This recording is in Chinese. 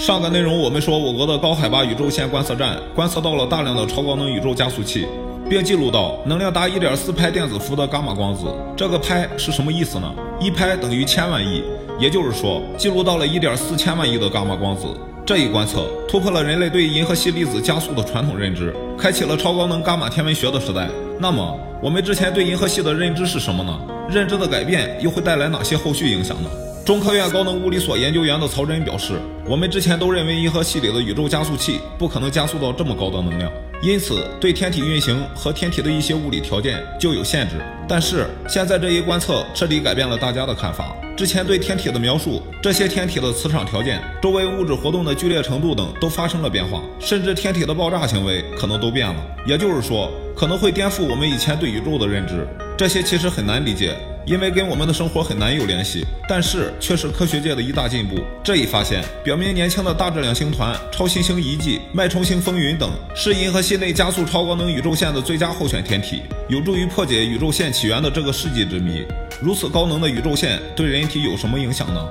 上个内容我们说，我国的高海拔宇宙线观测站观测到了大量的超高能宇宙加速器，并记录到能量达1.4拍电子伏的伽马光子。这个拍是什么意思呢？一拍等于千万亿，也就是说，记录到了1.4千万亿的伽马光子。这一观测突破了人类对银河系粒子加速的传统认知，开启了超高能伽马天文学的时代。那么，我们之前对银河系的认知是什么呢？认知的改变又会带来哪些后续影响呢？中科院高能物理所研究员的曹真表示，我们之前都认为银河系里的宇宙加速器不可能加速到这么高的能量，因此对天体运行和天体的一些物理条件就有限制。但是现在这一观测彻底改变了大家的看法。之前对天体的描述，这些天体的磁场条件、周围物质活动的剧烈程度等都发生了变化，甚至天体的爆炸行为可能都变了。也就是说，可能会颠覆我们以前对宇宙的认知。这些其实很难理解，因为跟我们的生活很难有联系，但是却是科学界的一大进步。这一发现表明，年轻的大质量星团、超新星遗迹、脉冲星风云等是银河系内加速超高能宇宙线的最佳候选天体，有助于破解宇宙线起源的这个世纪之谜。如此高能的宇宙线对人体有什么影响呢？